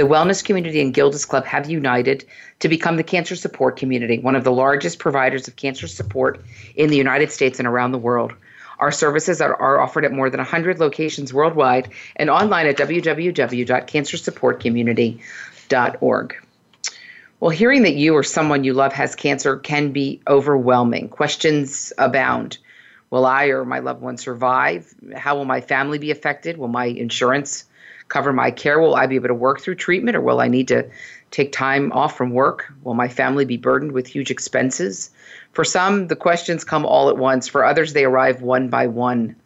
The Wellness Community and Gilda's Club have united to become the Cancer Support Community, one of the largest providers of cancer support in the United States and around the world. Our services are, are offered at more than 100 locations worldwide and online at www.cancersupportcommunity.org. Well, hearing that you or someone you love has cancer can be overwhelming. Questions abound. Will I or my loved one survive? How will my family be affected? Will my insurance cover my care? Will I be able to work through treatment or will I need to take time off from work? Will my family be burdened with huge expenses? For some, the questions come all at once. For others, they arrive one by one.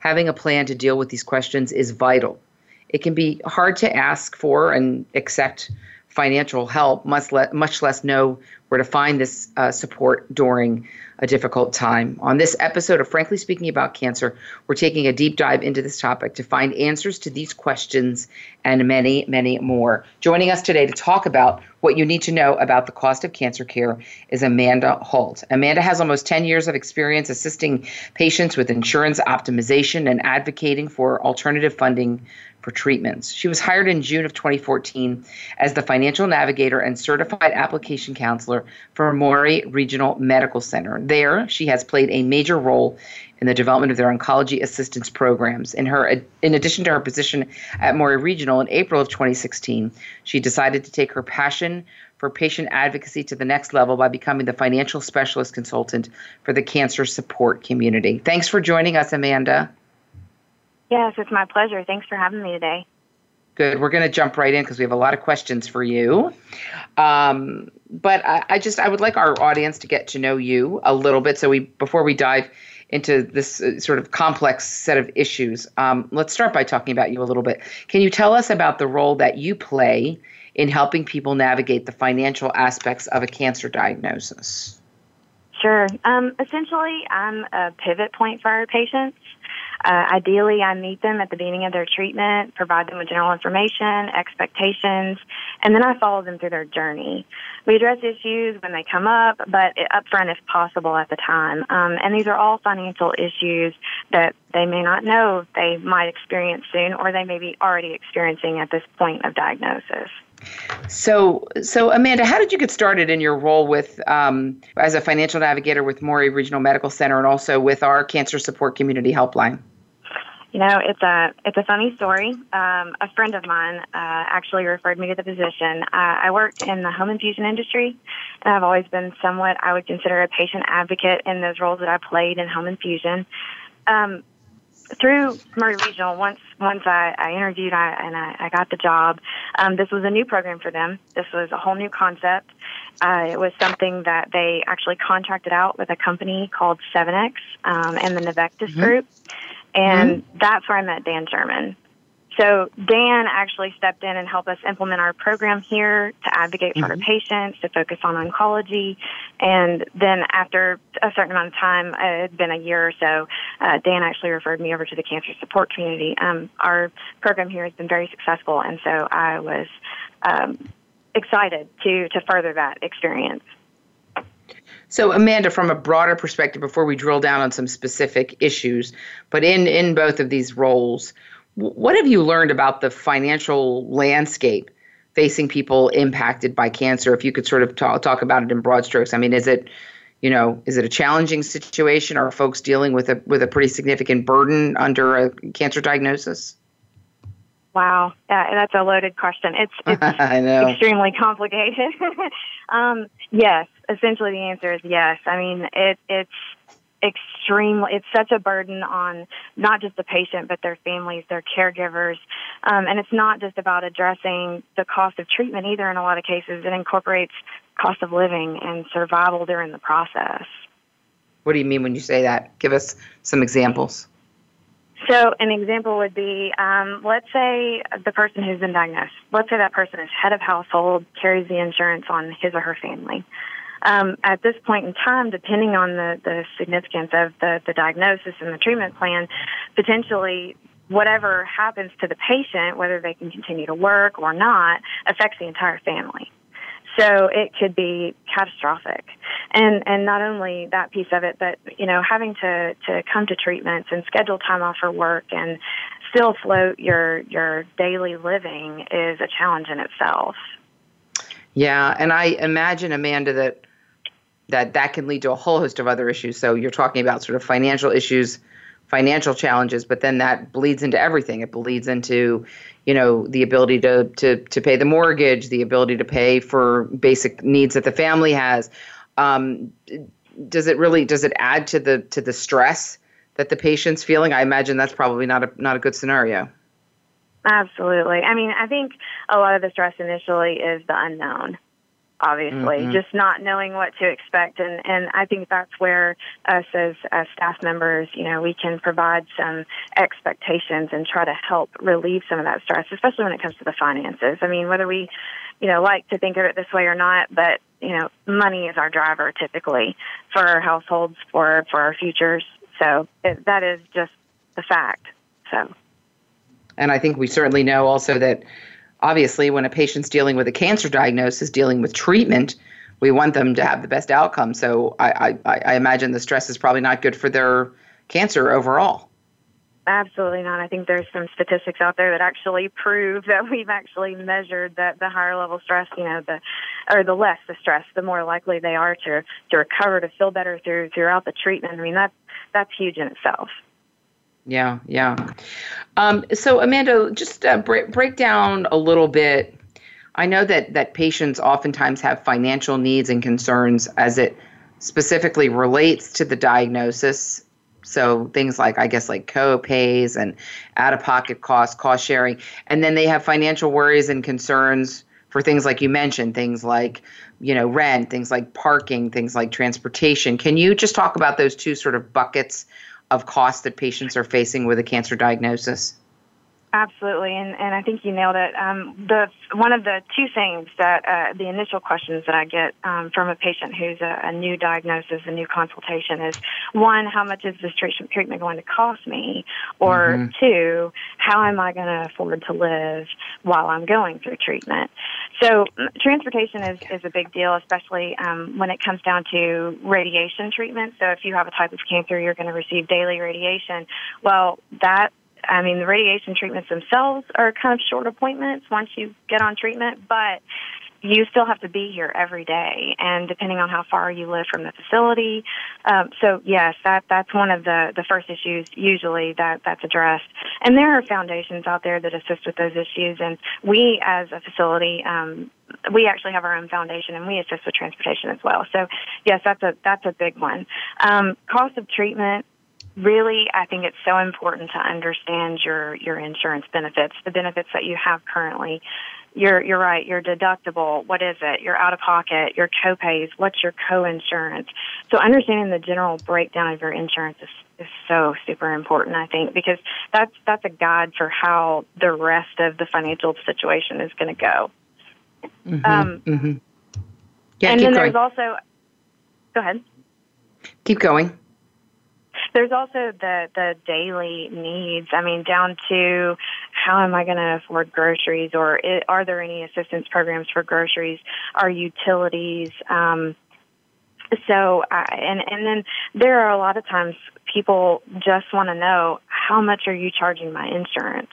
Having a plan to deal with these questions is vital. It can be hard to ask for and accept financial help, much, le- much less know where to find this uh, support during a difficult time. On this episode of Frankly Speaking About Cancer, we're taking a deep dive into this topic to find answers to these questions and many, many more. Joining us today to talk about what you need to know about the cost of cancer care is Amanda Holt. Amanda has almost 10 years of experience assisting patients with insurance optimization and advocating for alternative funding for treatments. She was hired in June of 2014 as the financial navigator and certified application counselor for Maury Regional Medical Center. There, she has played a major role in the development of their oncology assistance programs. In her, in addition to her position at Maury Regional in April of 2016, she decided to take her passion for patient advocacy to the next level by becoming the financial specialist consultant for the cancer support community. Thanks for joining us, Amanda. Yes, it's my pleasure. Thanks for having me today. Good. We're going to jump right in because we have a lot of questions for you. Um, but I, I, just I would like our audience to get to know you a little bit. So we before we dive into this uh, sort of complex set of issues, um, let's start by talking about you a little bit. Can you tell us about the role that you play in helping people navigate the financial aspects of a cancer diagnosis? Sure. Um, essentially, I'm a pivot point for our patients. Uh, ideally, I meet them at the beginning of their treatment, provide them with general information, expectations, and then I follow them through their journey. We address issues when they come up, but upfront if possible at the time. Um, and these are all financial issues that they may not know they might experience soon, or they may be already experiencing at this point of diagnosis. So, so Amanda, how did you get started in your role with um, as a financial navigator with Maury Regional Medical Center and also with our Cancer Support Community Helpline? You know, it's a it's a funny story. Um, a friend of mine uh, actually referred me to the position. Uh, I worked in the home infusion industry, and I've always been somewhat I would consider a patient advocate in those roles that I played in home infusion. Um, through Maury Regional, once once I, I interviewed I, and I, I got the job, um, this was a new program for them. This was a whole new concept. Uh, it was something that they actually contracted out with a company called 7X um, and the Navectis mm-hmm. Group, and mm-hmm. that's where I met Dan Sherman. So Dan actually stepped in and helped us implement our program here to advocate for mm-hmm. our patients, to focus on oncology. And then after a certain amount of time, uh, it had been a year or so, uh, Dan actually referred me over to the cancer support community. Um, our program here has been very successful, and so I was um, excited to to further that experience. So, Amanda, from a broader perspective, before we drill down on some specific issues, but in in both of these roles what have you learned about the financial landscape facing people impacted by cancer? If you could sort of talk, talk about it in broad strokes. I mean, is it, you know, is it a challenging situation? Are folks dealing with a with a pretty significant burden under a cancer diagnosis? Wow, that's a loaded question. It's, it's extremely complicated. um, yes, essentially the answer is yes. I mean, it, it's extremely it's such a burden on not just the patient but their families their caregivers. Um, and it's not just about addressing the cost of treatment either in a lot of cases. It incorporates cost of living and survival during the process. What do you mean when you say that? Give us some examples. So, an example would be um, let's say the person who's been diagnosed, let's say that person is head of household, carries the insurance on his or her family. Um, at this point in time, depending on the, the significance of the, the diagnosis and the treatment plan, potentially whatever happens to the patient, whether they can continue to work or not, affects the entire family. So it could be catastrophic. And and not only that piece of it, but you know, having to, to come to treatments and schedule time off for work and still float your your daily living is a challenge in itself. Yeah, and I imagine Amanda that that that can lead to a whole host of other issues. So you're talking about sort of financial issues, financial challenges, but then that bleeds into everything. It bleeds into, you know, the ability to to to pay the mortgage, the ability to pay for basic needs that the family has. Um, does it really does it add to the to the stress that the patient's feeling? I imagine that's probably not a not a good scenario. Absolutely. I mean, I think a lot of the stress initially is the unknown obviously mm-hmm. just not knowing what to expect. And and I think that's where us as as staff members you know we can provide some expectations and try to help relieve some of that stress especially when it comes to the finances. I mean whether we you know like to think of it this way or not but you know money is our driver typically for our households for for our futures. So it, that is just the fact. So. And I think we certainly know also that obviously, when a patient's dealing with a cancer diagnosis, dealing with treatment, we want them to have the best outcome. So I, I, I imagine the stress is probably not good for their cancer overall. Absolutely not. I think there's some statistics out there that actually prove that we've actually measured that the higher level stress, you know, the or the less the stress, the more likely they are to to recover, to feel better through throughout the treatment. I mean, that's that's huge in itself. Yeah, yeah. Um, so, Amanda, just uh, break, break down a little bit. I know that that patients oftentimes have financial needs and concerns as it specifically relates to the diagnosis. So things like I guess like co-pays and out-of-pocket costs, cost sharing, and then they have financial worries and concerns for things like you mentioned, things like you know rent, things like parking, things like transportation. Can you just talk about those two sort of buckets of costs that patients are facing with a cancer diagnosis? Absolutely, and, and I think you nailed it. Um, the one of the two things that uh, the initial questions that I get um, from a patient who's a, a, new diagnosis, a new consultation, is one, how much is this treatment treatment going to cost me, or mm-hmm. two, how am I going to afford to live while I'm going through treatment? So transportation is is a big deal, especially um, when it comes down to radiation treatment. So if you have a type of cancer, you're going to receive daily radiation. Well, that I mean, the radiation treatments themselves are kind of short appointments once you get on treatment, but you still have to be here every day, and depending on how far you live from the facility. Um, so yes, that that's one of the the first issues usually that that's addressed. And there are foundations out there that assist with those issues, and we as a facility. Um, we actually have our own foundation and we assist with transportation as well. So yes, that's a that's a big one. Um, cost of treatment really I think it's so important to understand your your insurance benefits, the benefits that you have currently. You're you're right, your deductible, what is it? Your out of pocket, your copays, what's your co-insurance? So understanding the general breakdown of your insurance is is so super important, I think, because that's that's a guide for how the rest of the financial situation is going to go. Mm-hmm, um, mm-hmm. Yeah, and then going. there's also. Go ahead. Keep going there's also the the daily needs. I mean, down to how am I going to afford groceries, or it, are there any assistance programs for groceries? or utilities? Um, so, and and then there are a lot of times people just want to know how much are you charging my insurance.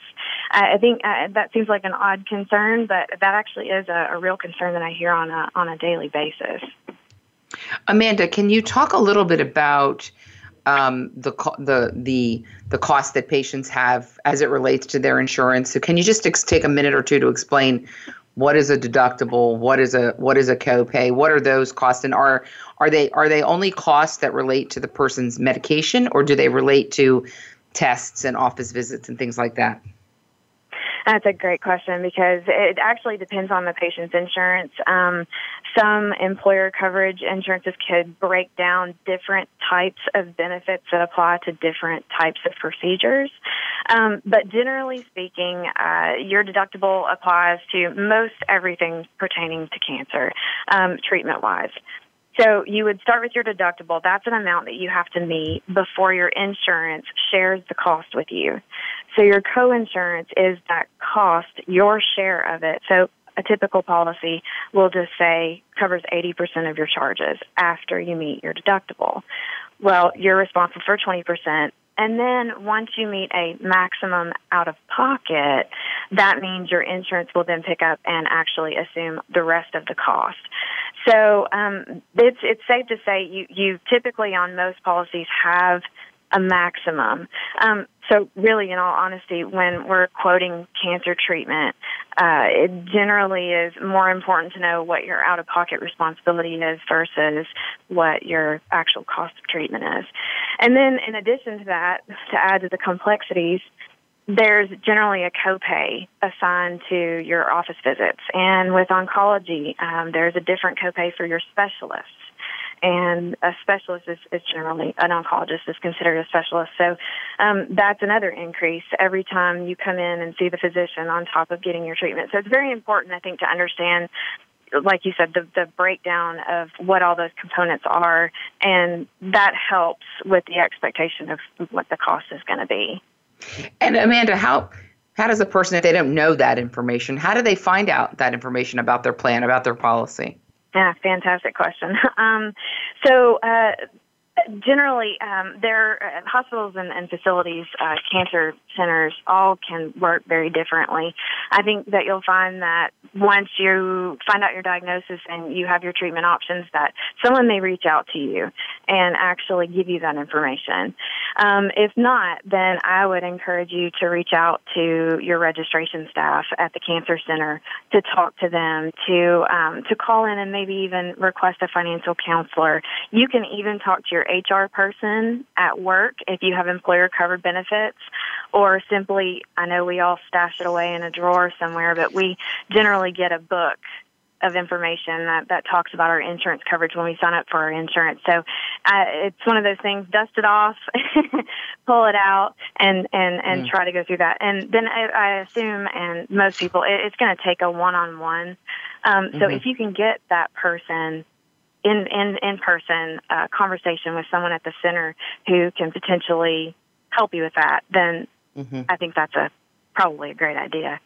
I think uh, that seems like an odd concern, but that actually is a, a real concern that I hear on a on a daily basis. Amanda, can you talk a little bit about um, the the the the cost that patients have as it relates to their insurance. So, can you just ex- take a minute or two to explain what is a deductible, what is a what is a copay, what are those costs, and are are they are they only costs that relate to the person's medication, or do they relate to tests and office visits and things like that? That's a great question because it actually depends on the patient's insurance. Um, some employer coverage insurances could break down different types of benefits that apply to different types of procedures. Um, but generally speaking, uh, your deductible applies to most everything pertaining to cancer, um, treatment wise. So you would start with your deductible. That's an amount that you have to meet before your insurance shares the cost with you. So your co-insurance is that cost, your share of it. So a typical policy will just say covers 80% of your charges after you meet your deductible. Well, you're responsible for 20%. And then once you meet a maximum out of pocket, that means your insurance will then pick up and actually assume the rest of the cost. So um, it's it's safe to say you you typically on most policies have a maximum. Um, so really, in all honesty, when we're quoting cancer treatment, uh, it generally is more important to know what your out-of-pocket responsibility is versus what your actual cost of treatment is. And then, in addition to that, to add to the complexities, there's generally a copay assigned to your office visits. And with oncology, um, there's a different copay for your specialists. And a specialist is, is generally an oncologist is considered a specialist. So um, that's another increase every time you come in and see the physician on top of getting your treatment. So it's very important, I think, to understand like you said, the, the breakdown of what all those components are, and that helps with the expectation of what the cost is going to be. And Amanda, how how does a person, if they don't know that information, how do they find out that information about their plan, about their policy? Yeah, fantastic question. Um, so, uh, generally, um, their uh, hospitals and, and facilities, uh, cancer centers, all can work very differently. I think that you'll find that once you find out your diagnosis and you have your treatment options, that someone may reach out to you and actually give you that information. Um, if not, then I would encourage you to reach out to your registration staff at the cancer center to talk to them, to um, to call in and maybe even request a financial counselor. You can even talk to your HR person at work if you have employer covered benefits, or simply, I know we all stash it away in a drawer somewhere, but we generally get a book of information that, that talks about our insurance coverage when we sign up for our insurance. So uh, it's one of those things, dust it off, pull it out, and, and, and mm. try to go through that. And then I, I assume, and most people, it, it's going to take a one-on-one. Um, so mm-hmm. if you can get that person in in in person uh, conversation with someone at the center who can potentially help you with that, then mm-hmm. I think that's a probably a great idea.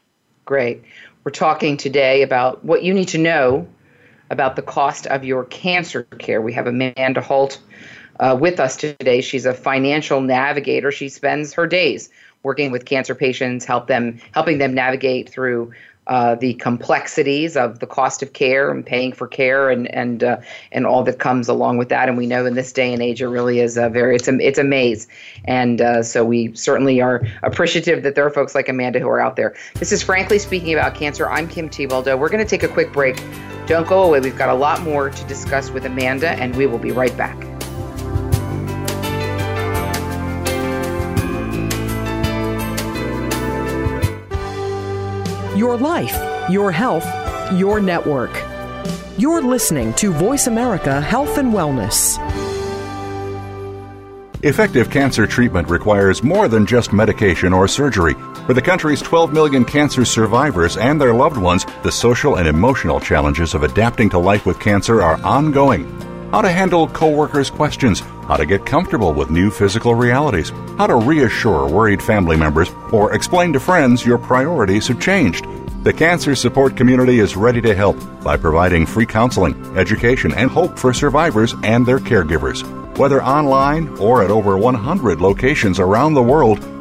Great. We're talking today about what you need to know about the cost of your cancer care. We have Amanda Holt uh, with us today. She's a financial navigator. She spends her days working with cancer patients, help them helping them navigate through uh, the complexities of the cost of care and paying for care and and uh, and all that comes along with that. And we know in this day and age, it really is a very it's a it's a maze. And uh, so we certainly are appreciative that there are folks like Amanda who are out there. This is frankly speaking about cancer. I'm Kim Thiboldeaux. We're going to take a quick break. Don't go away. We've got a lot more to discuss with Amanda, and we will be right back. Your life, your health, your network. You're listening to Voice America Health and Wellness. Effective cancer treatment requires more than just medication or surgery. For the country's 12 million cancer survivors and their loved ones, the social and emotional challenges of adapting to life with cancer are ongoing how to handle coworkers' questions, how to get comfortable with new physical realities, how to reassure worried family members, or explain to friends your priorities have changed. The cancer support community is ready to help by providing free counseling, education, and hope for survivors and their caregivers. Whether online or at over 100 locations around the world,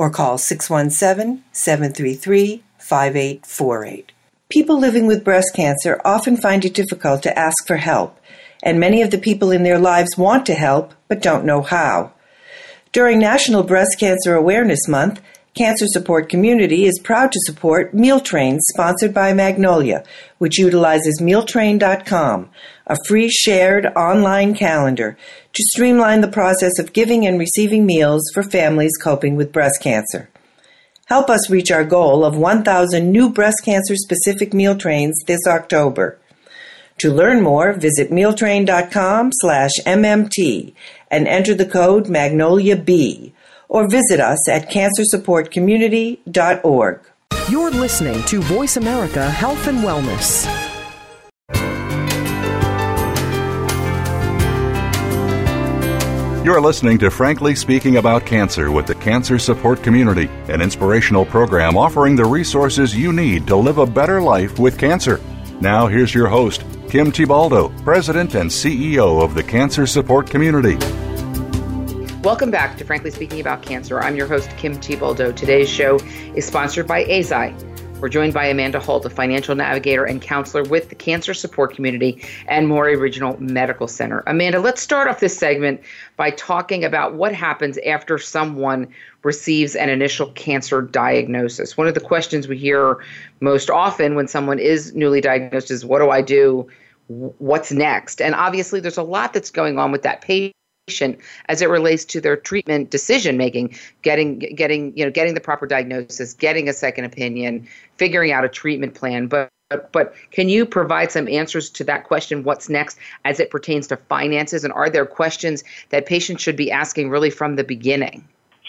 or call 617 733 5848. People living with breast cancer often find it difficult to ask for help, and many of the people in their lives want to help but don't know how. During National Breast Cancer Awareness Month, Cancer Support Community is proud to support Meal Trains sponsored by Magnolia, which utilizes mealtrain.com, a free shared online calendar to streamline the process of giving and receiving meals for families coping with breast cancer. Help us reach our goal of 1,000 new breast cancer specific meal trains this October. To learn more, visit mealtrain.com slash MMT and enter the code MagnoliaB or visit us at cancersupportcommunity.org. You're listening to Voice America Health and Wellness. You're listening to Frankly Speaking About Cancer with the Cancer Support Community, an inspirational program offering the resources you need to live a better life with cancer. Now, here's your host, Kim Thiboldeaux, President and CEO of the Cancer Support Community. Welcome back to Frankly Speaking About Cancer. I'm your host, Kim Thiboldeaux. Today's show is sponsored by Eisai we're joined by Amanda Holt, a financial navigator and counselor with the Cancer Support Community and Maury Regional Medical Center. Amanda, let's start off this segment by talking about what happens after someone receives an initial cancer diagnosis. One of the questions we hear most often when someone is newly diagnosed is, What do I do? What's next? And obviously, there's a lot that's going on with that patient as it relates to their treatment decision making getting getting you know getting the proper diagnosis getting a second opinion figuring out a treatment plan. But but can you provide some answers to that question what's next as it pertains to finances? And are there questions that patients should be asking really from the beginning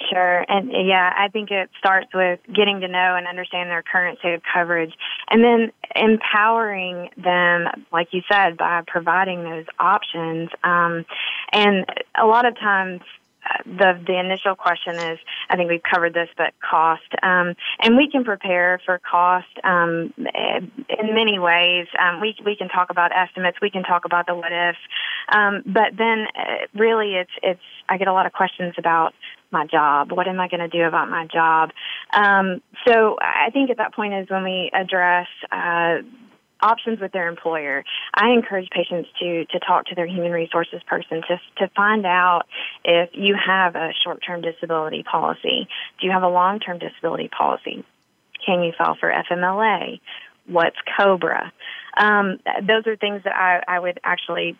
Sure. And yeah, I think it starts with getting to know and understand their current state of coverage and then empowering them, like you said, by providing those options. Um, and a lot of times, uh, the the initial question is I think we've covered this but cost um, and we can prepare for cost um, in many ways um, we we can talk about estimates we can talk about the what if um, but then uh, really it's it's I get a lot of questions about my job? What am I going to do about my job? Um, so I think at that point is when we address uh, options with their employer. I encourage patients to to talk to their human resources person to to find out if you have a short-term disability policy. Do you have a long-term disability policy? Can you file for FMLA? What's COBRA? Um, those are things that I, I would actually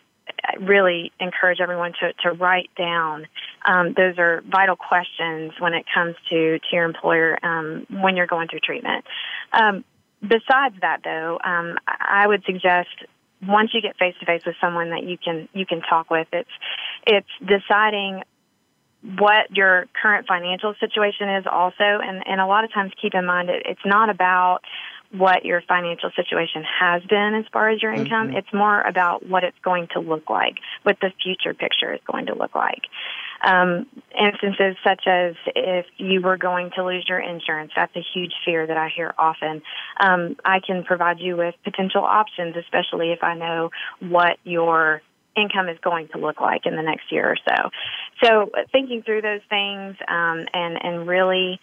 really encourage everyone to, to write down. Um, those are vital questions when it comes to, to your employer um, when you're going through treatment. Um, besides that, though, um, I would suggest once you get face to face with someone that you can you can talk with, it's it's deciding what your current financial situation is also and, and a lot of times keep in mind it, it's not about what your financial situation has been as far as your income. Mm-hmm. It's more about what it's going to look like, what the future picture is going to look like. Um, instances such as if you were going to lose your insurance, that's a huge fear that I hear often. Um, I can provide you with potential options, especially if I know what your income is going to look like in the next year or so. So thinking through those things um, and and really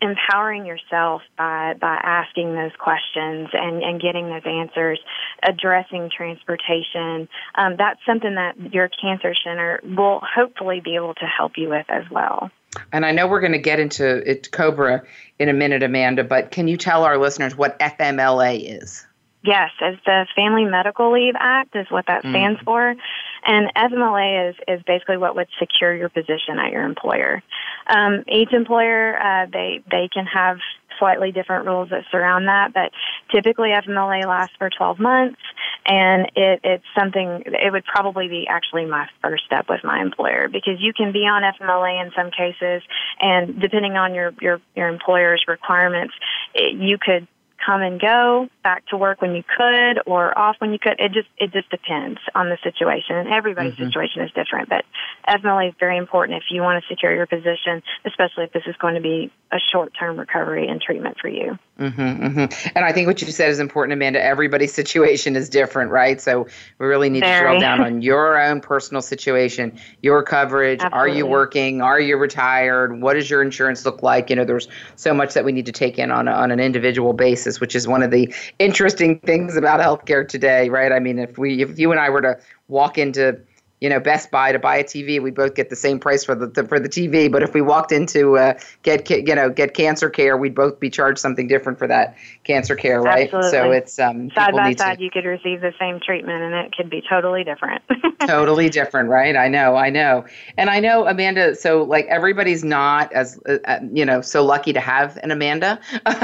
empowering yourself by by asking those questions and and getting those answers addressing transportation um, that's something that your cancer center will hopefully be able to help you with as well And I know we're going to get into it, Cobra in a minute, Amanda, but can you tell our listeners what FMLA is? Yes, it's the Family Medical Leave Act is what that stands mm. for. And FMLA is, is basically what would secure your position at your employer. Um, each employer, uh, they, they can have slightly different rules that surround that, but typically FMLA lasts for 12 months and it, it's something, it would probably be actually my first step with my employer because you can be on FMLA in some cases and depending on your, your, your employer's requirements, it, you could come and go back to work when you could or off when you could. It just it just depends on the situation. And everybody's mm-hmm. situation is different. But FMLA is very important if you want to secure your position, especially if this is going to be a short term recovery and treatment for you. Mm-hmm, mm-hmm. And I think what you said is important, Amanda. Everybody's situation is different, right? So we really need very. to drill down on your own personal situation, your coverage. Absolutely. Are you working? Are you retired? What does your insurance look like? You know, there's so much that we need to take in on, a, on an individual basis, which is one of the interesting things about healthcare today, right? I mean, if we, if you and I were to walk into you know Best Buy to buy a TV, we both get the same price for the, for the TV. But if we walked into uh, get you know get cancer care, we'd both be charged something different for that cancer care, right? Absolutely. So it's um, side by side, to, you could receive the same treatment, and it could be totally different. totally different, right? I know, I know, and I know Amanda. So like everybody's not as uh, uh you know so lucky to have an Amanda.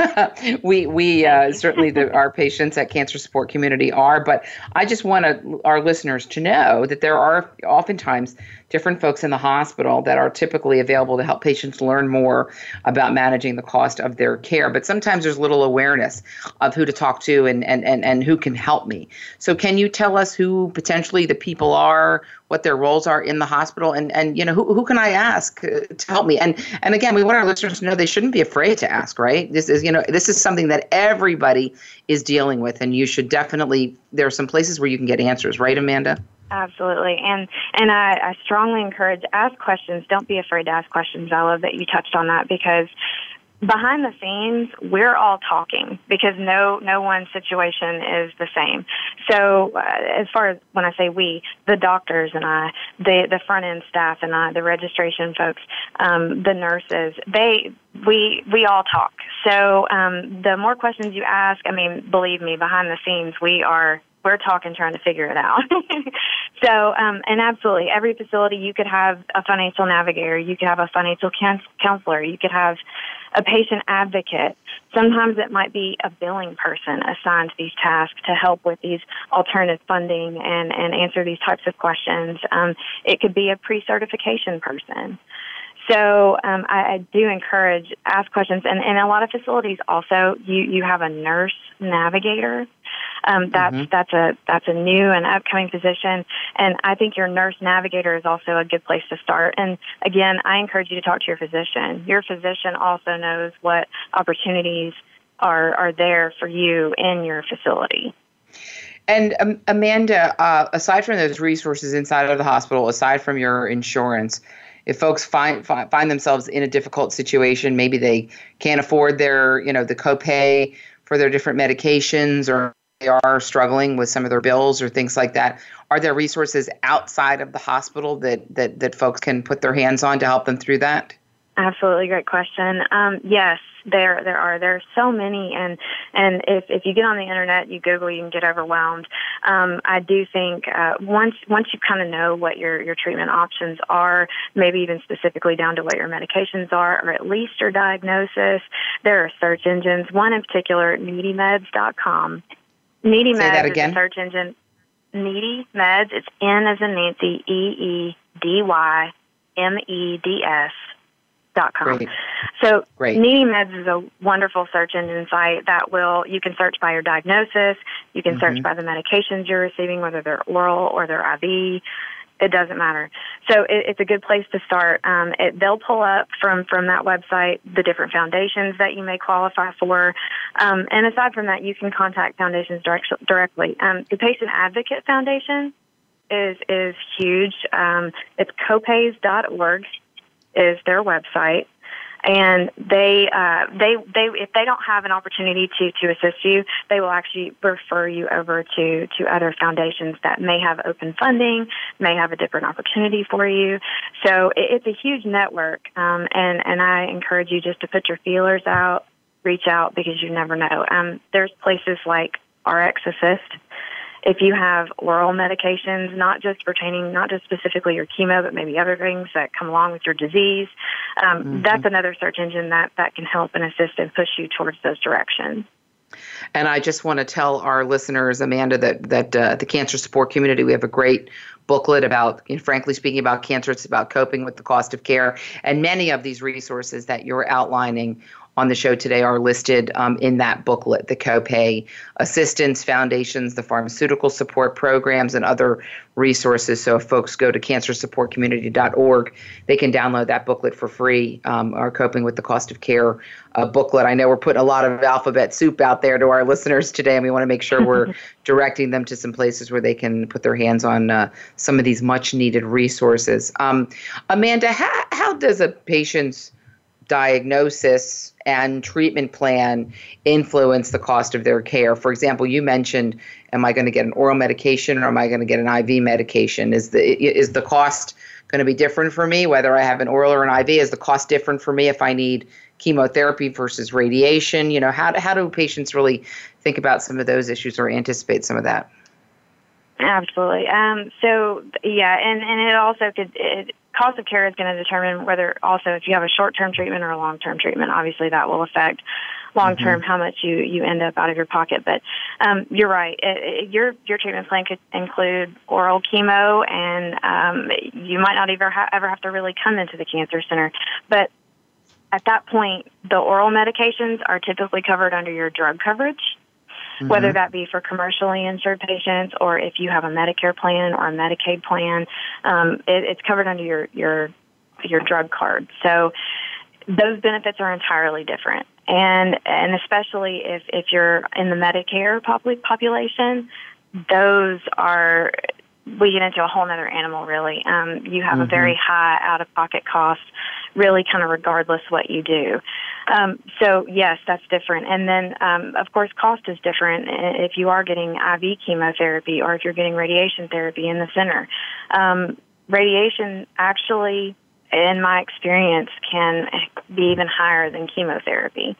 we we uh, certainly the, our patients at Cancer Support Community are, but I just want our listeners to know that there are oftentimes different folks in the hospital that are typically available to help patients learn more about managing the cost of their care. But sometimes there's little awareness of who to talk to and, and, and, and who can help me. So can you tell us who potentially the people are, what their roles are in the hospital and, and you know who, who can I ask uh, to help me? And and again, we want our listeners to know they shouldn't be afraid to ask, right? This is you know this is something that everybody is dealing with and you should definitely there are some places where you can get answers, right, Amanda? Absolutely, and and I, I strongly encourage ask questions. Don't be afraid to ask questions. I love that you touched on that because behind the scenes we're all talking because no no one situation is the same so uh, as far as when i say we the doctors and i the the front end staff and i the registration folks um, the nurses they we we all talk so um, the more questions you ask i mean believe me behind the scenes we are we're talking trying to figure it out. so, um, and absolutely, every facility you could have a financial navigator, you could have a financial counselor, you could have a patient advocate. Sometimes it might be a billing person assigned to these tasks to help with these alternative funding and, and answer these types of questions. Um, it could be a pre-certification person. So um, I, I do encourage ask questions, and in a lot of facilities also you you have a nurse navigator. Um, that's mm-hmm. that's a that's a new and upcoming position, and I think your nurse navigator is also a good place to start. And again, I encourage you to talk to your physician. Your physician also knows what opportunities are are there for you in your facility. And um, Amanda, uh, aside from those resources inside of the hospital, aside from your insurance, if folks find find themselves in a difficult situation, maybe they can't afford their you know the copay for their different medications, or they are struggling with some of their bills or things like that. Are there resources outside of the hospital that that that folks can put their hands on to help them through that? Absolutely, great question. Um, yes, there there are there are so many, and and if if you get on the internet, you Google, you can get overwhelmed. Um, I do think uh, once once you kind of know what your your treatment options are, maybe even specifically down to what your medications are, or at least your diagnosis, there are search engines. One in particular, needymeds.com. Needy Say Meds that again. is a search engine. Needy Meds. It's N as in Nancy, E E D Y M E D S dot com. Great. So Great. Needy Meds is a wonderful search engine site that will you can search by your diagnosis, you can mm-hmm. search by the medications you're receiving, whether they're oral or they're IV. It doesn't matter. So it, it's a good place to start. Um, it, they'll pull up from from that website the different foundations that you may qualify for, um, and aside from that, you can contact foundations direct, directly. Um, the Patient Advocate Foundation is is huge. Um, it's copays.org is their website. And they uh, they they if they don't have an opportunity to to assist you, they will actually refer you over to to other foundations that may have open funding, may have a different opportunity for you. So it, it's a huge network, um, and and I encourage you just to put your feelers out, reach out because you never know. Um, there's places like RX Assist if you have oral medications, not just pertaining, not just specifically your chemo, but maybe other things that come along with your disease, um, mm-hmm. that's another search engine that, that can help and assist and push you towards those directions. And I just want to tell our listeners, Amanda, that that uh, the cancer support community, we have a great booklet about, you know, frankly speaking, about cancer. It's about coping with the cost of care, and many of these resources that you're outlining on the show today are listed um, in that booklet the copay assistance foundations, the pharmaceutical support programs, and other resources. So if folks go to cancersupportcommunity.org, they can download that booklet for free, um, our Coping with the Cost of Care uh, booklet. I know we're putting a lot of alphabet soup out there to our listeners today, and we want to make sure we're directing them to some places where they can put their hands on uh, some of these much needed resources. Um, Amanda, how, how does a patient's diagnosis and treatment plan influence the cost of their care. For example, you mentioned, am I going to get an oral medication or am I going to get an IV medication? Is the is the cost going to be different for me whether I have an oral or an IV? Is the cost different for me if I need chemotherapy versus radiation? You know, how how do patients really think about some of those issues or anticipate some of that? Absolutely. Um, so yeah, and and it also could it, cost of care is going to determine whether also if you have a short term treatment or a long term treatment. Obviously, that will affect long term mm-hmm. how much you you end up out of your pocket. But um, you're right. It, it, your your treatment plan could include oral chemo, and um, you might not ever ha- ever have to really come into the cancer center. But at that point, the oral medications are typically covered under your drug coverage mm-hmm. whether that be for commercially insured patients or if you have a Medicare plan or a Medicaid plan. Um, it, it's covered under your your your drug card. So those benefits are entirely different, and and especially if if you're in the Medicare population, those are we get into a whole other animal really um, you have mm-hmm. a very high out of pocket cost really kind of regardless what you do. Um, so yes that's different. And then um, of course cost is different if you are getting iv chemotherapy or if you're getting radiation therapy in the center. Um, radiation actually in my experience can be even higher than chemotherapy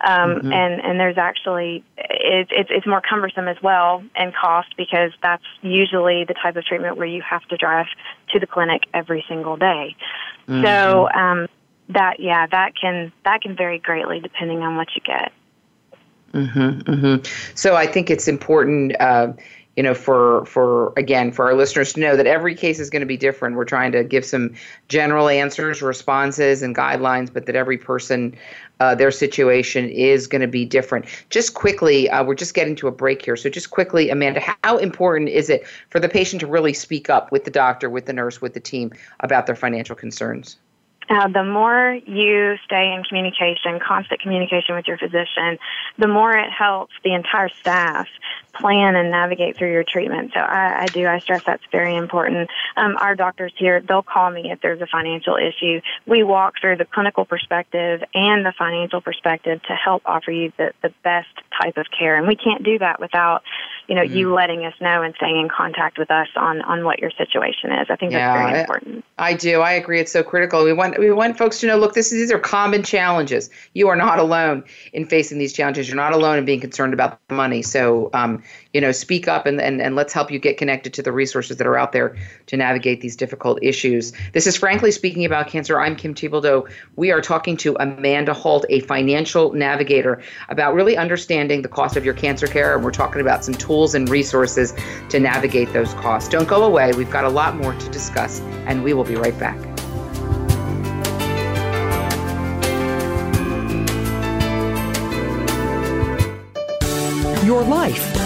um, mm-hmm. and and there's actually it, it's it's more cumbersome as well and cost because that's usually the type of treatment where you have to drive to the clinic every single day. Mm-hmm. So um, that yeah that can that can vary greatly depending on what you get. Mm-hmm, mm-hmm. So I think it's important. Uh, you know, for for again for our listeners to know that every case is going to be different. We're trying to give some general answers, responses, and guidelines, but that every person, uh, their situation is going to be different. Just quickly, uh, we're just getting to a break here, so just quickly, Amanda, how important is it for the patient to really speak up with the doctor, with the nurse, with the team about their financial concerns? Uh, the more you stay in communication, constant communication with your physician, the more it helps the entire staff plan and navigate through your treatment. So I, I do, I stress that's very important. Um, our doctors here, they'll call me if there's a financial issue. We walk through the clinical perspective and the financial perspective to help offer you the, the best type of care. And we can't do that without, you know, mm-hmm. you letting us know and staying in contact with us on, on what your situation is. I think that's very important. I, I do. I agree. It's so critical. We want we want folks to know. Look, this is, these are common challenges. You are not alone in facing these challenges. You're not alone in being concerned about the money. So, um, you know, speak up and, and and let's help you get connected to the resources that are out there to navigate these difficult issues. This is frankly speaking about cancer. I'm Kim Thiboldeaux. We are talking to Amanda Holt, a financial navigator, about really understanding the cost of your cancer care, and we're talking about some tools and resources to navigate those costs. Don't go away. We've got a lot more to discuss, and we will be right back. your life,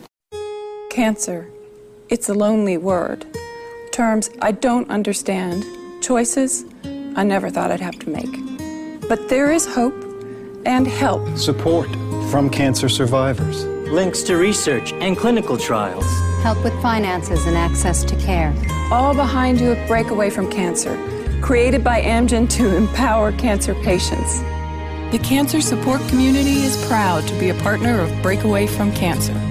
Cancer. It's a lonely word. Terms I don't understand. Choices I never thought I'd have to make. But there is hope and help. Support from cancer survivors. Links to research and clinical trials. Help with finances and access to care. All behind you at Breakaway from Cancer, created by Amgen to empower cancer patients. The cancer support community is proud to be a partner of Breakaway from Cancer.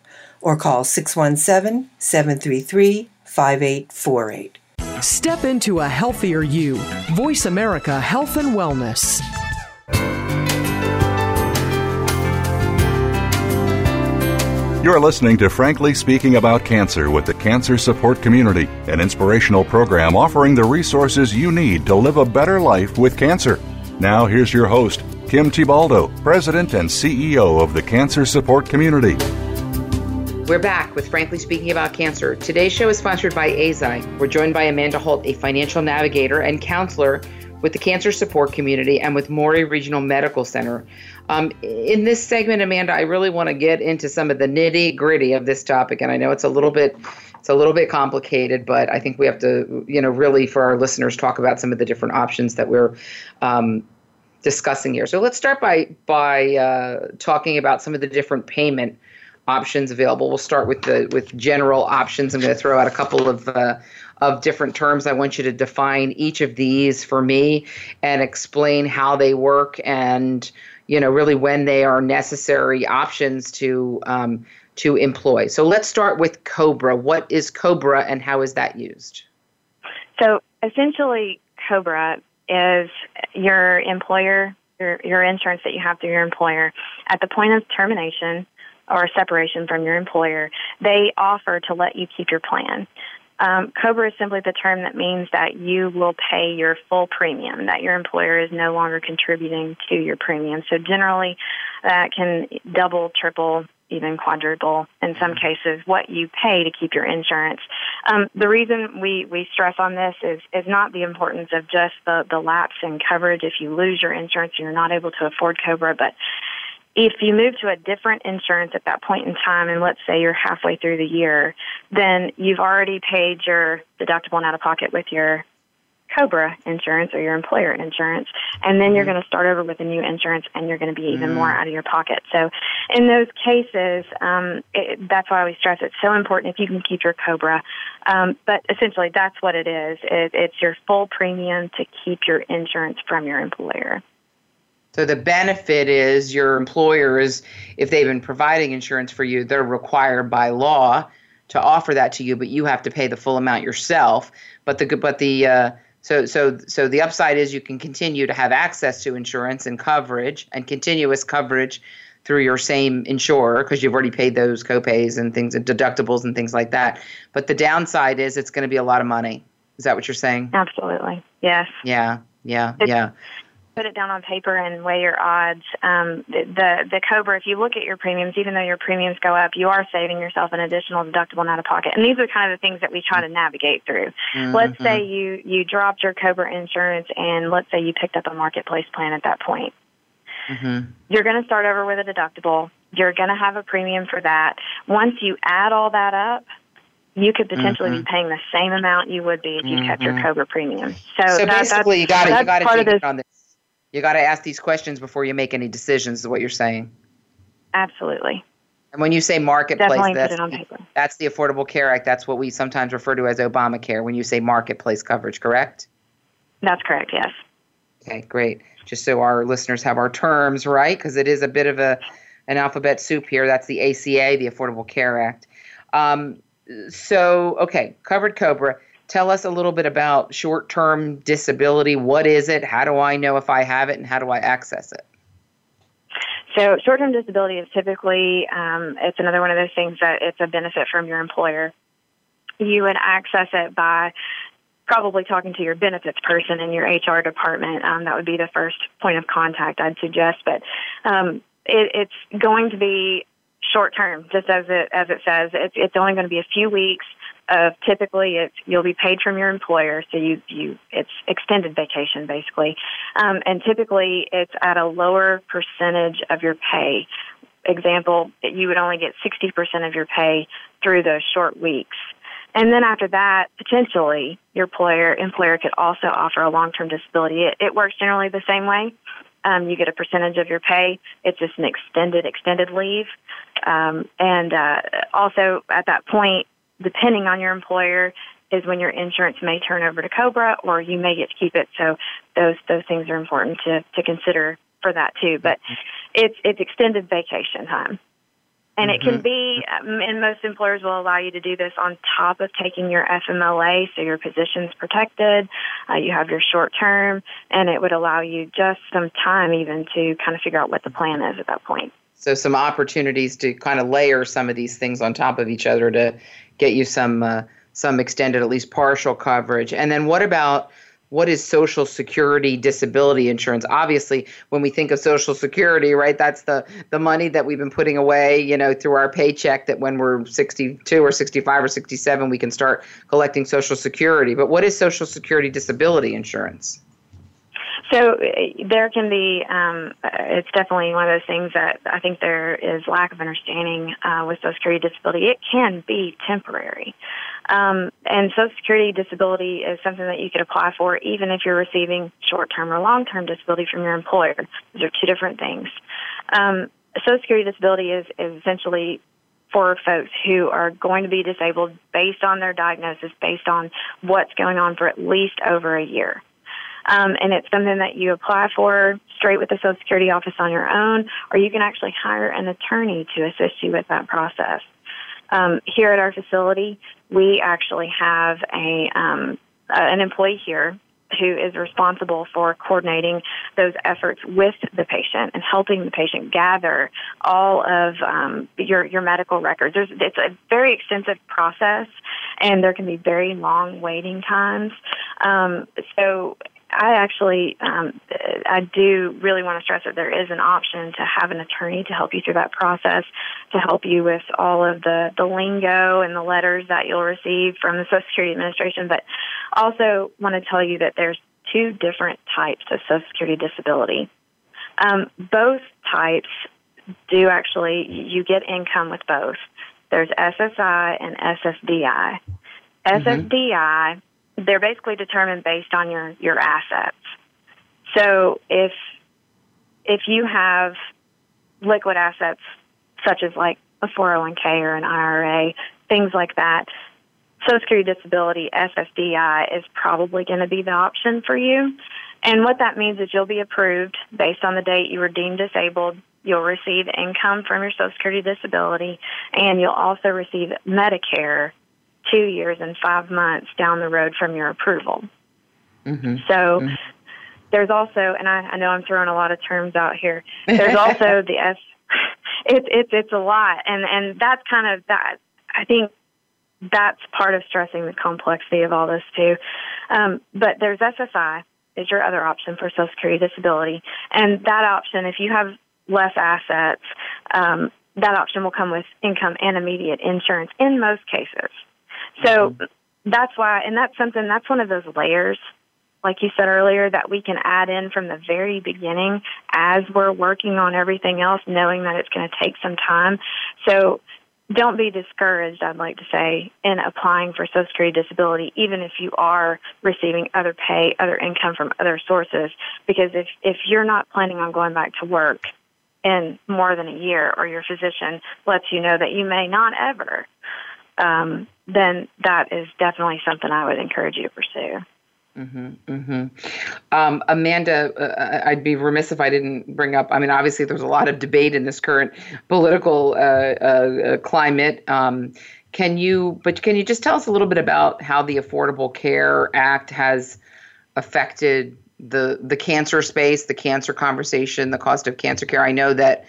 or call 617 733 5848. Step into a healthier you. Voice America Health and Wellness. You're listening to Frankly Speaking About Cancer with the Cancer Support Community, an inspirational program offering the resources you need to live a better life with cancer. Now, here's your host, Kim Thiboldeaux, President and CEO of the Cancer Support Community. We're back with Frankly Speaking About Cancer. Today's show is sponsored by Eisai. We're joined by Amanda Holt, a financial navigator and counselor with the cancer support community and with Maury Regional Medical Center. Um, in this segment, Amanda, I really want to get into some of the nitty gritty of this topic, and I know it's a little bit it's a little bit complicated, but I think we have to, you know, really for our listeners talk about some of the different options that we're um, discussing here. So let's start by by uh, talking about some of the different payment options available. We'll start with the with general options. I'm going to throw out a couple of uh, of different terms. I want you to define each of these for me and explain how they work and you know really when they are necessary options to um, to employ. So let's start with Cobra. What is Cobra and how is that used? So essentially, Cobra is your employer, your, your insurance that you have through your employer. At the point of termination, or separation from your employer, they offer to let you keep your plan. Um, COBRA is simply the term that means that you will pay your full premium, that your employer is no longer contributing to your premium. So generally, that can double, triple, even quadruple in some cases what you pay to keep your insurance. Um, the reason we, we stress on this is, is not the importance of just the, the lapse in coverage if you lose your insurance and you're not able to afford COBRA, but if you move to a different insurance at that point in time, and let's say you're halfway through the year, then you've already paid your deductible and out of pocket with your Cobra insurance or your employer insurance, and then you're mm-hmm. going to start over with a new insurance, and you're going to be even mm. more out of your pocket. So, in those cases, um, it, that's why we stress it's so important if you can keep your Cobra. Um, but essentially, that's what it is. It, it's your full premium to keep your insurance from your employer. So the benefit is your employers, if they've been providing insurance for you, they're required by law to offer that to you, but you have to pay the full amount yourself. But the but the uh, so so so the upside is you can continue to have access to insurance and coverage and continuous coverage through your same insurer because you've already paid those copays and things and deductibles and things like that. But the downside is it's going to be a lot of money. Is that what you're saying? Absolutely. Yes. Yeah. Yeah. It's, yeah put it down on paper and weigh your odds. Um, the, the Cobra, if you look at your premiums, even though your premiums go up, you are saving yourself an additional deductible out of pocket. And these are kind of the things that we try to navigate through. Mm-hmm. Let's say you you dropped your Cobra insurance, and let's say you picked up a marketplace plan at that point. Mm-hmm. You're going to start over with a deductible. You're going to have a premium for that. Once you add all that up, you could potentially mm-hmm. be paying the same amount you would be if you mm-hmm. kept your mm-hmm. Cobra premium. So, so that, basically, you got to you got to take on this. You got to ask these questions before you make any decisions. Is what you're saying? Absolutely. And when you say marketplace, that's, that's the Affordable Care Act. That's what we sometimes refer to as Obamacare. When you say marketplace coverage, correct? That's correct. Yes. Okay, great. Just so our listeners have our terms right, because it is a bit of a an alphabet soup here. That's the ACA, the Affordable Care Act. Um, so, okay, covered Cobra. Tell us a little bit about short term disability. What is it? How do I know if I have it, and how do I access it? So, short term disability is typically um, it's another one of those things that it's a benefit from your employer. You would access it by probably talking to your benefits person in your HR department. Um, that would be the first point of contact I'd suggest. But um, it, it's going to be short term, just as it as it says. It's, it's only going to be a few weeks. Of typically, it's you'll be paid from your employer, so you you it's extended vacation basically, um, and typically it's at a lower percentage of your pay. Example, you would only get sixty percent of your pay through those short weeks. And then after that, potentially your employer employer could also offer a long term disability. It, it works generally the same way. Um, you get a percentage of your pay. It's just an extended extended leave. Um, and uh, also at that point, depending on your employer, is when your insurance may turn over to Cobra, or you may get to keep it. So those those things are important to to consider for that too. But it's it's extended vacation time. And it can mm-hmm. be, um, and most employers will allow you to do this on top of taking your FMLA, so your position's protected, uh, you have your short term, and it would allow you just some time even to kind of figure out what the plan is at that point. So, some opportunities to kind of layer some of these things on top of each other to get you some uh, some extended, at least partial coverage. And then, what about what is social security disability insurance? Obviously when we think of social security right that's the the money that we've been putting away you know through our paycheck that when we're 62 or 65 or 67 we can start collecting social security. But what is social security disability insurance so uh, there can be, um, it's definitely one of those things that I think there is lack of understanding uh, with Social Security disability. It can be temporary. Um, and Social Security disability is something that you could apply for even if you're receiving short-term or long-term disability from your employer. Those are two different things. Um, Social Security disability is, is essentially for folks who are going to be disabled based on their diagnosis, based on what's going on for at least over a year. Um, and it's something that you apply for straight with the Social Security office on your own, or you can actually hire an attorney to assist you with that process. Um, here at our facility, we actually have a um, uh, an employee here who is responsible for coordinating those efforts with the patient and helping the patient gather all of um, your your medical records. There's, it's a very extensive process, and there can be very long waiting times. Um, so I actually, um, I do really want to stress that there is an option to have an attorney to help you through that process, to help you with all of the, the lingo and the letters that you'll receive from the Social Security Administration. But also want to tell you that there's two different types of Social Security disability. Um, both types do actually, you get income with both. There's SSI and SSDI. Mm-hmm. They're basically determined based on your your assets. So if if you have liquid assets such as like a 401k or an IRA, things like that, Social Security disability SSDI is probably going to be the option for you. And what that means is you'll be approved based on the date you were deemed disabled. You'll receive income from your Social Security disability, and you'll also receive Medicare two years and five months down the road from your approval. Mm-hmm. So mm-hmm. there's also, and I, I know I'm throwing a lot of terms out here. There's also the S. It's it's it's a lot, and and that's kind of that. I think that's part of stressing the complexity of all this too. Um, but there's SSI is your other option for Social Security disability, and that option, if you have less assets, um, that option will come with income and immediate insurance in most cases. So mm-hmm. that's why, and that's something, that's one of those layers like you said earlier, that we can add in from the very beginning as we're working on everything else, knowing that it's going to take some time. So don't be discouraged, I'd like to say, in applying for Social Security disability, even if you are receiving other pay, other income from other sources. Because if, if you're not planning on going back to work in more than a year, or your physician lets you know that you may not ever, um, then that is definitely something I would encourage you to pursue. Mm-hmm, mm-hmm. Um, Amanda, uh, I'd be remiss if I didn't bring up. I mean, obviously, there's a lot of debate in this current political uh, uh, climate. Um, can you, but can you just tell us a little bit about how the Affordable Care Act has affected the the cancer space, the cancer conversation, the cost of cancer care? I know that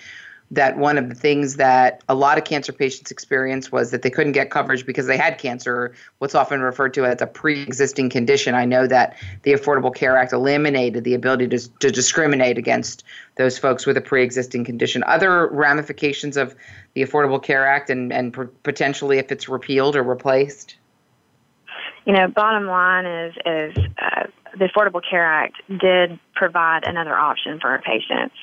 that one of the things that a lot of cancer patients experienced was that they couldn't get coverage because they had cancer, what's often referred to as a pre existing condition. I know that the Affordable Care Act eliminated the ability to, to discriminate against those folks with a pre existing condition. Other ramifications of the Affordable Care Act and, and potentially if it's repealed or replaced? You know, bottom line is, is uh, the Affordable Care Act did provide another option for our patients.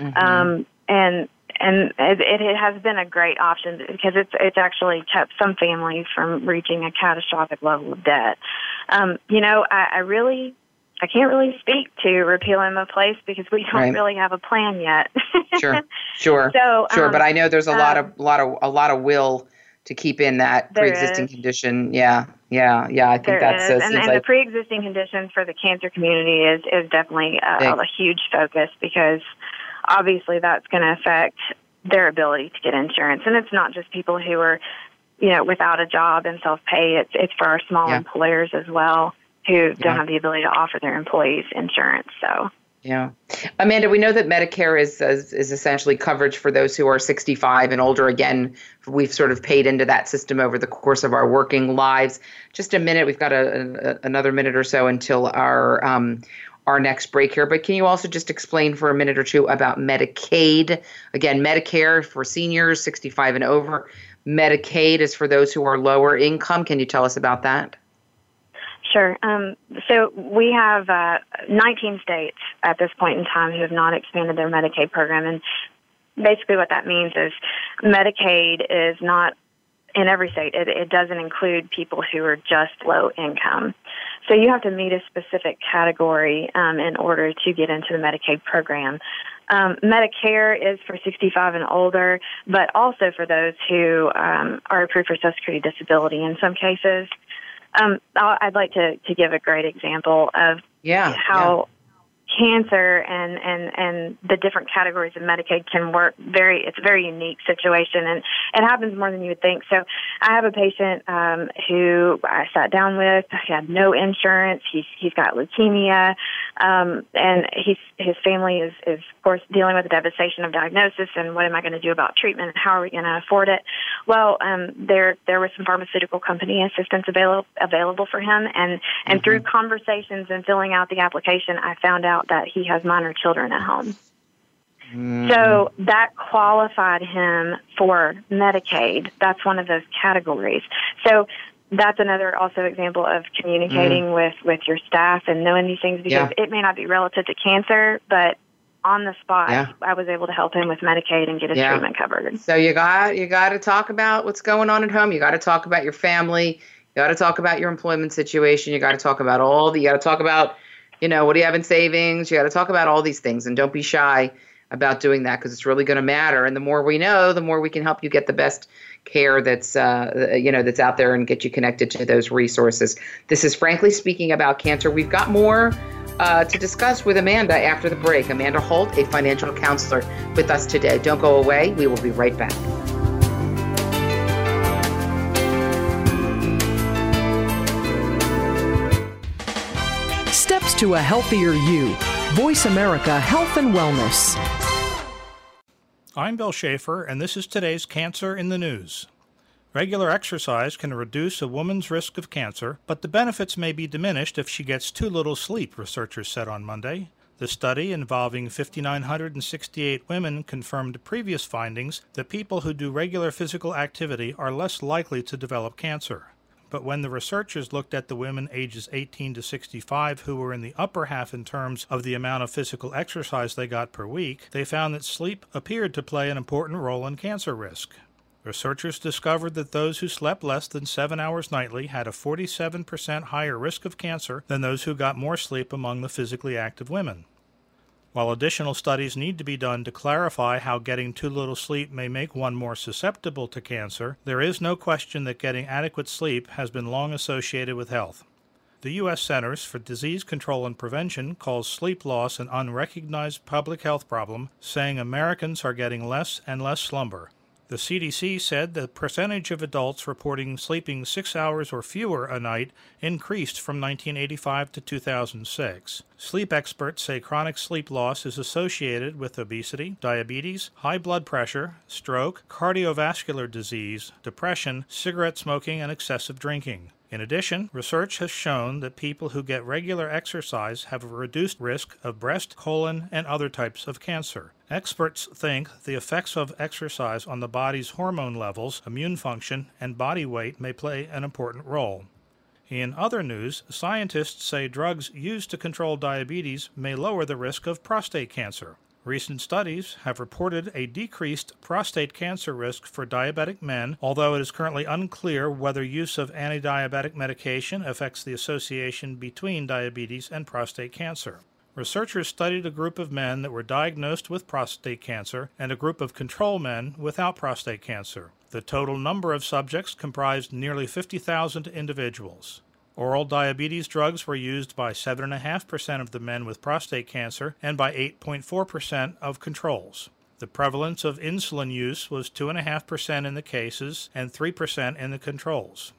Mm-hmm. Um, and and it, it has been a great option because it's it's actually kept some families from reaching a catastrophic level of debt. Um, you know, I, I really I can't really speak to repealing the place because we don't right. really have a plan yet. sure, sure, so, sure. Um, but I know there's a um, lot of lot of a lot of will to keep in that pre-existing is. condition. Yeah, yeah, yeah. I think there that's is. and, and like, the pre-existing condition for the cancer community is is definitely a, a huge focus because obviously that's going to affect their ability to get insurance. And it's not just people who are, you know, without a job and self pay. It's it's for our small yeah. employers as well who don't have the ability to offer their employees insurance. So. Yeah, Amanda, we know that Medicare is, is, is essentially coverage for those who are 65 and older. Again, we've sort of paid into that system over the course of our working lives. Just a minute, we've got a, a another minute or so until our um, our next break here. But can you also just explain for a minute or two about Medicaid? Again, Medicare for seniors 65 and over. Medicaid is for those who are lower income. Can you tell us about that? Sure. Um, so we have uh, 19 states at this point in time who have not expanded their Medicaid program. And basically, what that means is Medicaid is not in every state. It, it doesn't include people who are just low income. So you have to meet a specific category um, in order to get into the Medicaid program. Um, Medicare is for 65 and older, but also for those who um, are approved for Social Security disability in some cases. Um, I'd like to, to give a great example of yeah, how cancer and and and the different categories of Medicaid can work very. It's a very unique situation, and it happens more than you would think. So, I have a patient um, who I sat down with. He had no insurance. He's he's got leukemia, um, and he's his family is is of course dealing with the devastation of diagnosis. And what am I going to do about treatment? And How are we going to afford it? Well, um, there there was some pharmaceutical company assistance available available for him, and and mm-hmm. through conversations and filling out the application, I found out out that he has minor children at home. Mm. So that qualified him for Medicaid. That's one of those categories. So that's another also example of communicating mm. with with your staff and knowing these things because yeah. it may not be relative to cancer, but on the spot, yeah. I was able to help him with Medicaid and get his yeah. treatment covered. So you got you got to talk about what's going on at home. You got to talk about your family. You got to talk about your employment situation. You got to talk about all the. You got to talk about you know, what do you have in savings? You got to talk about all these things and don't be shy about doing that because it's really going to matter. And the more we know, the more we can help you get the best care that's uh, you know that's out there and get you connected to those resources. This is frankly speaking about cancer. We've got more uh, to discuss with Amanda after the break. Amanda Holt, a financial counselor, with us today. Don't go away. We will be right back. To a healthier you. Voice America Health and Wellness. I'm Bill Schaefer, and this is today's Cancer in the News. Regular exercise can reduce a woman's risk of cancer, but the benefits may be diminished if she gets too little sleep, researchers said on Monday. The study, involving 5,968 women, confirmed previous findings that people who do regular physical activity are less likely to develop cancer. But when the researchers looked at the women ages 18 to 65 who were in the upper half in terms of the amount of physical exercise they got per week, they found that sleep appeared to play an important role in cancer risk. Researchers discovered that those who slept less than seven hours nightly had a 47% higher risk of cancer than those who got more sleep among the physically active women. While additional studies need to be done to clarify how getting too little sleep may make one more susceptible to cancer, there is no question that getting adequate sleep has been long associated with health. The U.S. Centers for Disease Control and Prevention calls sleep loss an unrecognized public health problem, saying Americans are getting less and less slumber. The CDC said the percentage of adults reporting sleeping six hours or fewer a night increased from 1985 to 2006. Sleep experts say chronic sleep loss is associated with obesity, diabetes, high blood pressure, stroke, cardiovascular disease, depression, cigarette smoking, and excessive drinking. In addition, research has shown that people who get regular exercise have a reduced risk of breast, colon, and other types of cancer. Experts think the effects of exercise on the body's hormone levels, immune function, and body weight may play an important role. In other news, scientists say drugs used to control diabetes may lower the risk of prostate cancer. Recent studies have reported a decreased prostate cancer risk for diabetic men, although it is currently unclear whether use of anti-diabetic medication affects the association between diabetes and prostate cancer. Researchers studied a group of men that were diagnosed with prostate cancer and a group of control men without prostate cancer. The total number of subjects comprised nearly 50,000 individuals. Oral diabetes drugs were used by 7.5% of the men with prostate cancer and by 8.4% of controls. The prevalence of insulin use was 2.5% in the cases and 3% in the controls.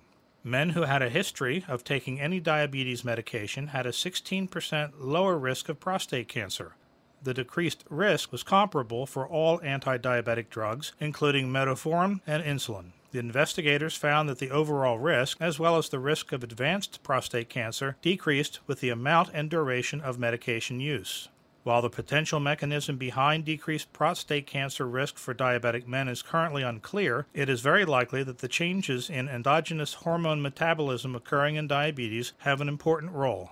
Men who had a history of taking any diabetes medication had a 16% lower risk of prostate cancer. The decreased risk was comparable for all anti diabetic drugs, including metformin and insulin. The investigators found that the overall risk, as well as the risk of advanced prostate cancer, decreased with the amount and duration of medication use. While the potential mechanism behind decreased prostate cancer risk for diabetic men is currently unclear, it is very likely that the changes in endogenous hormone metabolism occurring in diabetes have an important role.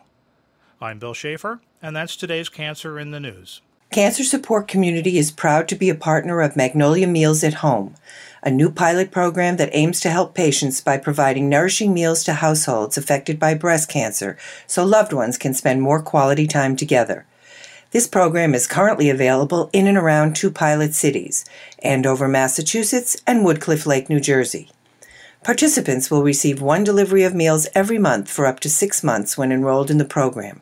I'm Bill Schaefer, and that's today's Cancer in the News. Cancer Support Community is proud to be a partner of Magnolia Meals at Home, a new pilot program that aims to help patients by providing nourishing meals to households affected by breast cancer so loved ones can spend more quality time together. This program is currently available in and around two pilot cities Andover, Massachusetts, and Woodcliff Lake, New Jersey. Participants will receive one delivery of meals every month for up to six months when enrolled in the program.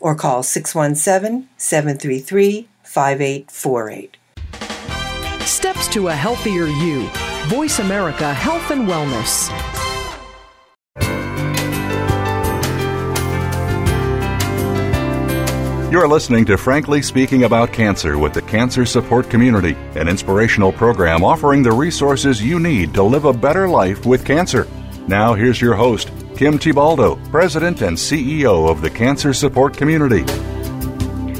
or call 617 733 5848. Steps to a healthier you. Voice America Health and Wellness. You're listening to Frankly Speaking About Cancer with the Cancer Support Community, an inspirational program offering the resources you need to live a better life with cancer. Now, here's your host, Kim Thiboldeaux, President and CEO of the Cancer Support Community.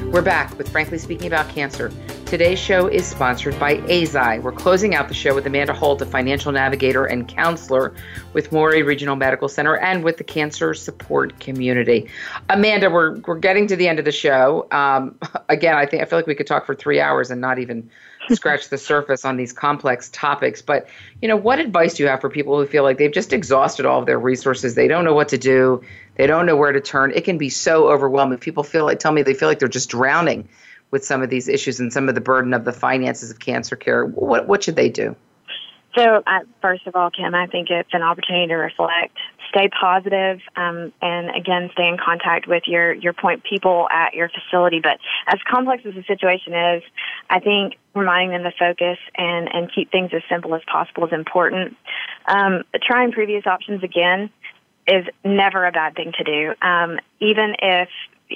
We're back with Frankly Speaking About Cancer. Today's show is sponsored by Eisai. We're closing out the show with Amanda Holt, a financial navigator and counselor with Maury Regional Medical Center and with the Cancer Support Community. Amanda, we're we're getting to the end of the show. Um, again, I think I feel like we could talk for three hours and not even scratch the surface on these complex topics. But, you know, what advice do you have for people who feel like they've just exhausted all of their resources? They don't know what to do, they don't know where to turn. It can be so overwhelming. People feel like, tell me, they feel like they're just drowning with some of these issues and some of the burden of the finances of cancer care. What, what should they do? So, uh, first of all, Kim, I think it's an opportunity to reflect, stay positive, um, and again, stay in contact with your your point people at your facility. But as complex as the situation is, I think reminding them to focus and and keep things as simple as possible is important. Um, trying previous options again is never a bad thing to do. Um, even if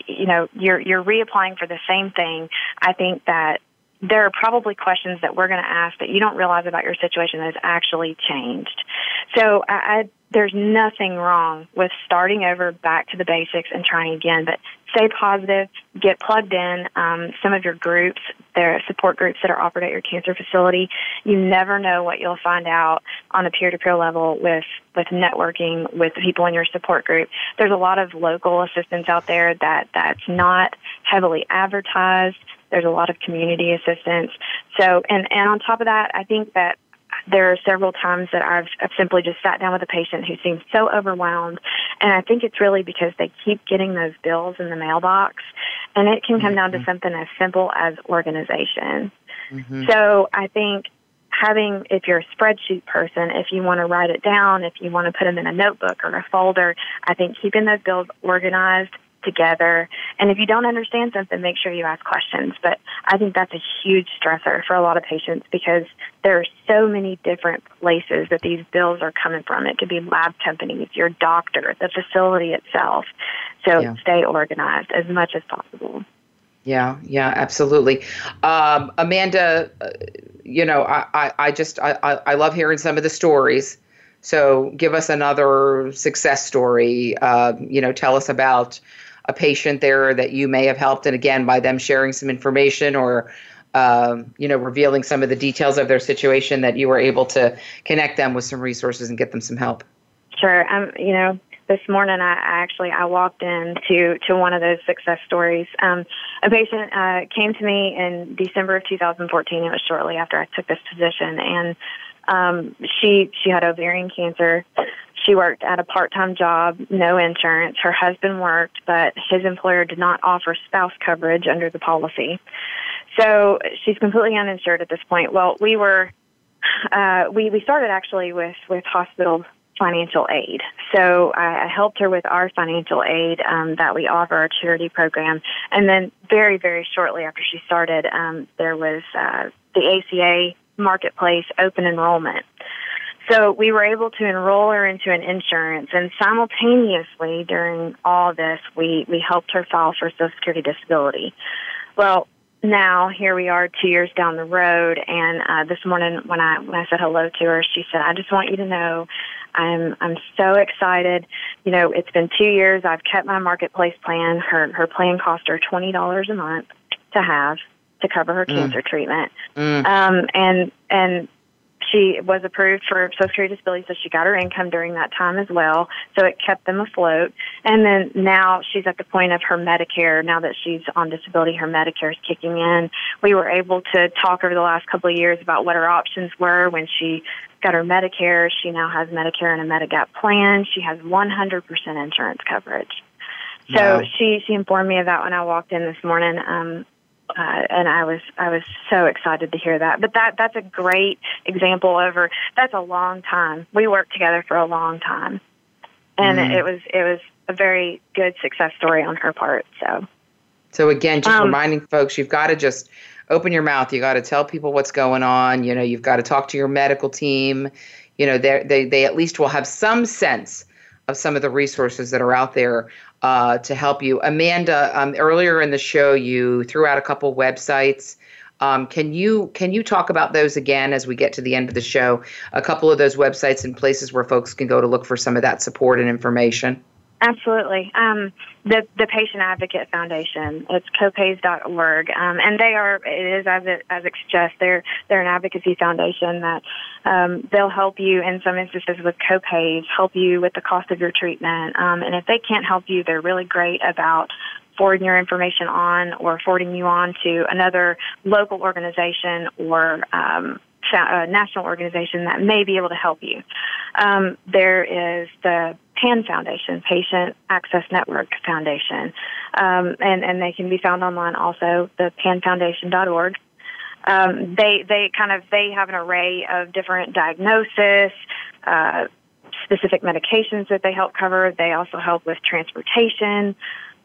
you know you're you're reapplying for the same thing, I think that there are probably questions that we're going to ask that you don't realize about your situation that has actually changed. So I, I there's nothing wrong with starting over back to the basics and trying again, but stay positive, get plugged in. Um, some of your groups, there are support groups that are offered at your cancer facility. You never know what you'll find out on a peer-to-peer level with with networking with the people in your support group. There's a lot of local assistance out there that that's not heavily advertised. There's a lot of community assistance. So, and and on top of that, I think that there are several times that I've, I've simply just sat down with a patient who seems so overwhelmed. And I think it's really because they keep getting those bills in the mailbox. And it can come down to mm-hmm. something as simple as organization. Mm-hmm. So I think having, if you're a spreadsheet person, if you want to write it down, if you want to put them in a notebook or a folder, I think keeping those bills organized together. And if you don't understand something, make sure you ask questions. But I think that's a huge stressor for a lot of patients because there are so many different places that these bills are coming from. It could be lab companies, your doctor, the facility itself. So yeah. stay organized as much as possible. Yeah, yeah, absolutely. Um, Amanda, uh, you know, I, I, I just I, I love hearing some of the stories. So give us another success story. Uh, you know, tell us about a patient there that you may have helped, and again, by them sharing some information or um, you know, revealing some of the details of their situation, that you were able to connect them with some resources and get them some help. Sure. Um, you know, this morning I actually I walked into to one of those success stories. Um, a patient uh, came to me in December of 2014. It was shortly after I took this position, and um, she she had ovarian cancer. She worked at a part-time job, no insurance. Her husband worked, but his employer did not offer spouse coverage under the policy. So she's completely uninsured at this point. Well, we were uh, we we started actually with with hospital financial aid. So I, I helped her with our financial aid um, that we offer our charity program, and then very very shortly after she started, um, there was uh, the ACA marketplace open enrollment. So we were able to enroll her into an insurance, and simultaneously during all this, we we helped her file for Social Security disability. Well, now here we are, two years down the road, and uh, this morning when I when I said hello to her, she said, "I just want you to know." I'm I'm so excited. You know, it's been two years. I've kept my marketplace plan. Her her plan cost her twenty dollars a month to have to cover her mm. cancer treatment. Mm. Um, and and she was approved for Social Security disability, so she got her income during that time as well. So it kept them afloat. And then now she's at the point of her Medicare. Now that she's on disability, her Medicare is kicking in. We were able to talk over the last couple of years about what her options were when she got her Medicare. She now has Medicare and a Medigap plan. She has 100% insurance coverage. So wow. she she informed me of that when I walked in this morning. Um, uh, and I was I was so excited to hear that. But that that's a great example over that's a long time. We worked together for a long time, and mm-hmm. it was it was a very good success story on her part. So, so again, just um, reminding folks, you've got to just open your mouth. You got to tell people what's going on. You know, you've got to talk to your medical team. You know, they they they at least will have some sense of some of the resources that are out there uh, to help you. Amanda, um, earlier in the show, you threw out a couple websites. Um, can you can you talk about those again as we get to the end of the show? A couple of those websites and places where folks can go to look for some of that support and information. Absolutely. Um, the the Patient Advocate Foundation. It's copays.org, um, and they are. It is as it as it suggests. They're they're an advocacy foundation that um, they'll help you in some instances with copays, help you with the cost of your treatment, um, and if they can't help you, they're really great about forwarding your information on or forwarding you on to another local organization or um, a national organization that may be able to help you. Um, there is the PAN Foundation, Patient Access Network Foundation, um, and and they can be found online also, the panfoundation.org. Um, they they kind of they have an array of different diagnosis. Uh, specific medications that they help cover. They also help with transportation.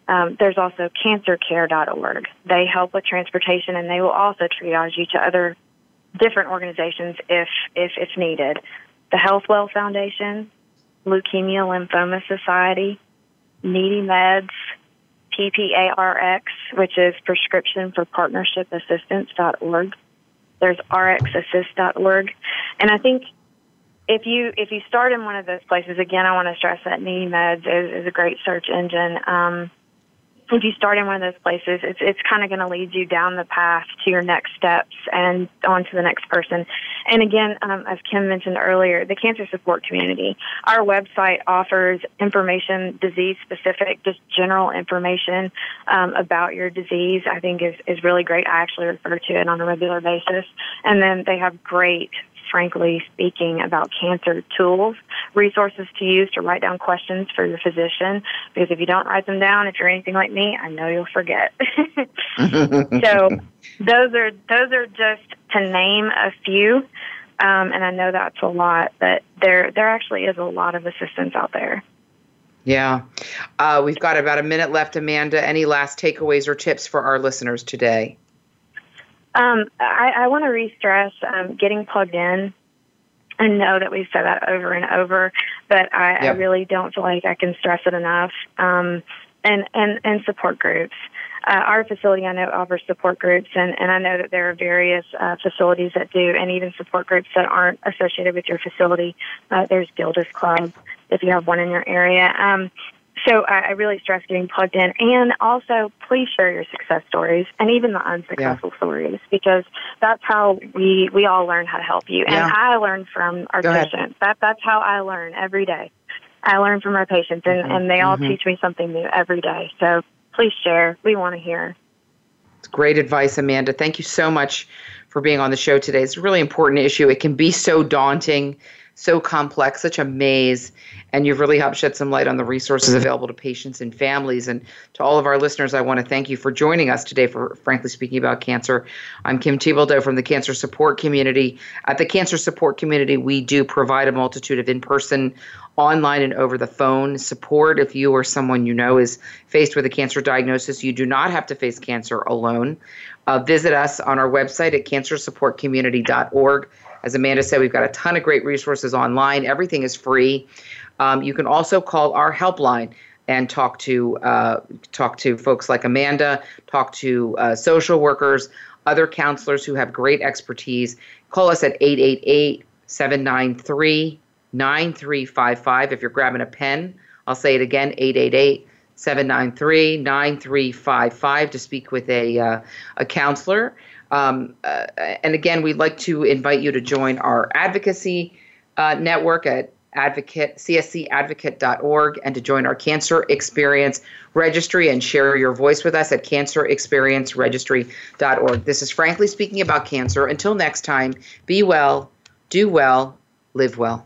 Um, there's also cancercare.org. They help with transportation and they will also triage you to other different organizations if if it's needed. The Healthwell Foundation, Leukemia Lymphoma Society, Needy Meds, PPARX, which is Prescription for Partnership Assistance.org. There's rxassist.org. And I think if you if you start in one of those places, again, I want to stress that Needy Meds is, is a great search engine. Um, if you start in one of those places, it's it's kind of going to lead you down the path to your next steps and on to the next person. And again, um, as Kim mentioned earlier, the cancer support community. Our website offers information, disease specific, just general information um, about your disease. I think is is really great. I actually refer to it on a regular basis, and then they have great frankly speaking, about cancer tools, resources to use to write down questions for your physician. Because if you don't write them down, if you're anything like me, I know you'll forget. so those are those are just to name a few. Um, and I know that's a lot, but there there actually is a lot of assistance out there. Yeah. Uh, we've got about a minute left, Amanda. Any last takeaways or tips for our listeners today? Um, I, I want to re-stress um, getting plugged in. I know that we've said that over and over, but I, yep. I really don't feel like I can stress it enough. Um, and, and, and support groups. Uh, our facility, I know, offers support groups, and, and I know that there are various uh, facilities that do, and even support groups that aren't associated with your facility. Uh, there's Gilda's Club if you have one in your area. Um, so I, I really stress getting plugged in, and also please share your success stories and even the unsuccessful yeah. stories because that's how we we all learn how to help you. And I learn from our Go patients. Ahead. That that's how I learn every day. I learn from our patients, and mm-hmm. and they all mm-hmm. teach me something new every day. So please share. We want to hear. It's great advice, Amanda. Thank you so much for being on the show today. It's a really important issue. It can be so daunting so complex, such a maze, and you've really helped shed some light on the resources available to patients and families. And to all of our listeners, I want to thank you for joining us today for Frankly Speaking About Cancer. I'm Kim Thiboldeaux from the Cancer Support Community. At the Cancer Support Community, we do provide a multitude of in person, online, and over the phone support. If you or someone you know is faced with a cancer diagnosis, you do not have to face cancer alone. Uh, visit us on our website at cancersupportcommunity.org. As Amanda said, we've got a ton of great resources online. Everything is free. Um, you can also call our helpline and talk to uh, talk to folks like Amanda, talk to uh, social workers, other counselors who have great expertise. Call us at 888 793 9355. If you're grabbing a pen, I'll say it again 888 793 9355 to speak with a, uh, a counselor. Um, uh, and again, we'd like to invite you to join our advocacy uh, network at advocate cscadvocate.org and to join our cancer experience registry and share your voice with us at cancerexperienceregistry.org this is frankly speaking about cancer. Until next time be well do well live well